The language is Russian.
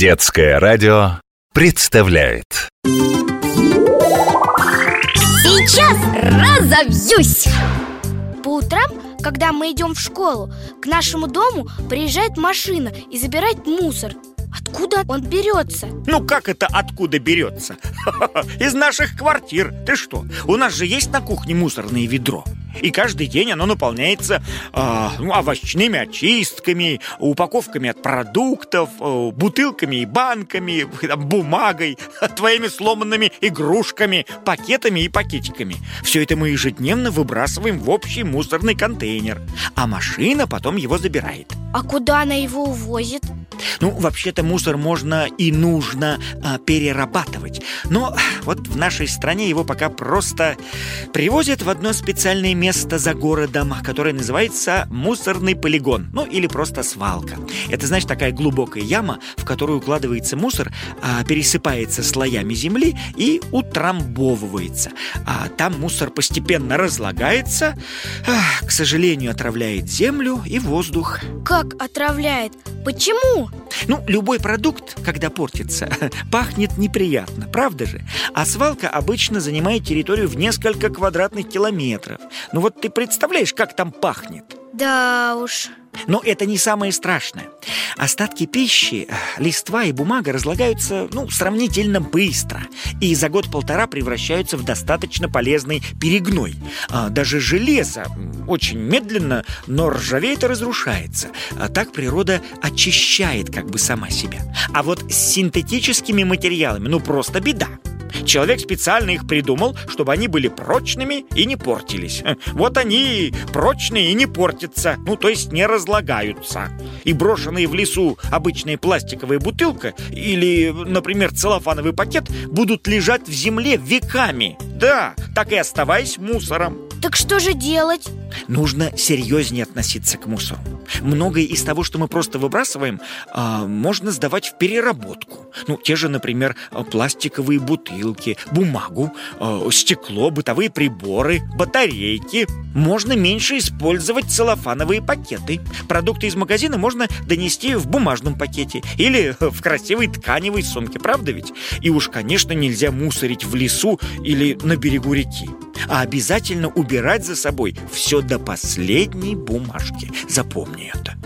Детское радио представляет Сейчас разобьюсь! По утрам, когда мы идем в школу, к нашему дому приезжает машина и забирает мусор. Откуда он берется? Ну как это откуда берется? Из наших квартир Ты что, у нас же есть на кухне мусорное ведро и каждый день оно наполняется э, ну, овощными очистками, упаковками от продуктов, э, бутылками и банками, там, бумагой, твоими сломанными игрушками, пакетами и пакетиками. Все это мы ежедневно выбрасываем в общий мусорный контейнер, а машина потом его забирает. А куда она его увозит? Ну, вообще-то мусор можно и нужно а, перерабатывать. Но вот в нашей стране его пока просто привозят в одно специальное место за городом, которое называется мусорный полигон, ну или просто свалка. Это значит такая глубокая яма, в которую укладывается мусор, а, пересыпается слоями земли и утрамбовывается. А там мусор постепенно разлагается, а, к сожалению, отравляет землю и воздух. Как отравляет? Почему? Ну, любой продукт, когда портится, пахнет неприятно, правда же? А свалка обычно занимает территорию в несколько квадратных километров. Ну вот ты представляешь, как там пахнет? Да уж. Но это не самое страшное. Остатки пищи, листва и бумага разлагаются, ну, сравнительно быстро. И за год-полтора превращаются в достаточно полезный перегной. А даже железо очень медленно, но ржавеет и разрушается. А так природа очищает как бы сама себя. А вот с синтетическими материалами, ну, просто беда. Человек специально их придумал, чтобы они были прочными и не портились. Вот они прочные и не портятся, ну то есть не разлагаются. И брошенные в лесу обычная пластиковая бутылка или, например, целлофановый пакет будут лежать в земле веками. Да, так и оставаясь мусором. Так что же делать? Нужно серьезнее относиться к мусору. Многое из того, что мы просто выбрасываем, а, можно сдавать в переработку. Ну, те же, например, пластиковые бутылки, бумагу, а, стекло, бытовые приборы, батарейки. Можно меньше использовать целлофановые пакеты. Продукты из магазина можно донести в бумажном пакете или в красивой тканевой сумке, правда ведь? И уж, конечно, нельзя мусорить в лесу или на берегу реки а обязательно убирать за собой все до последней бумажки. Запомни это.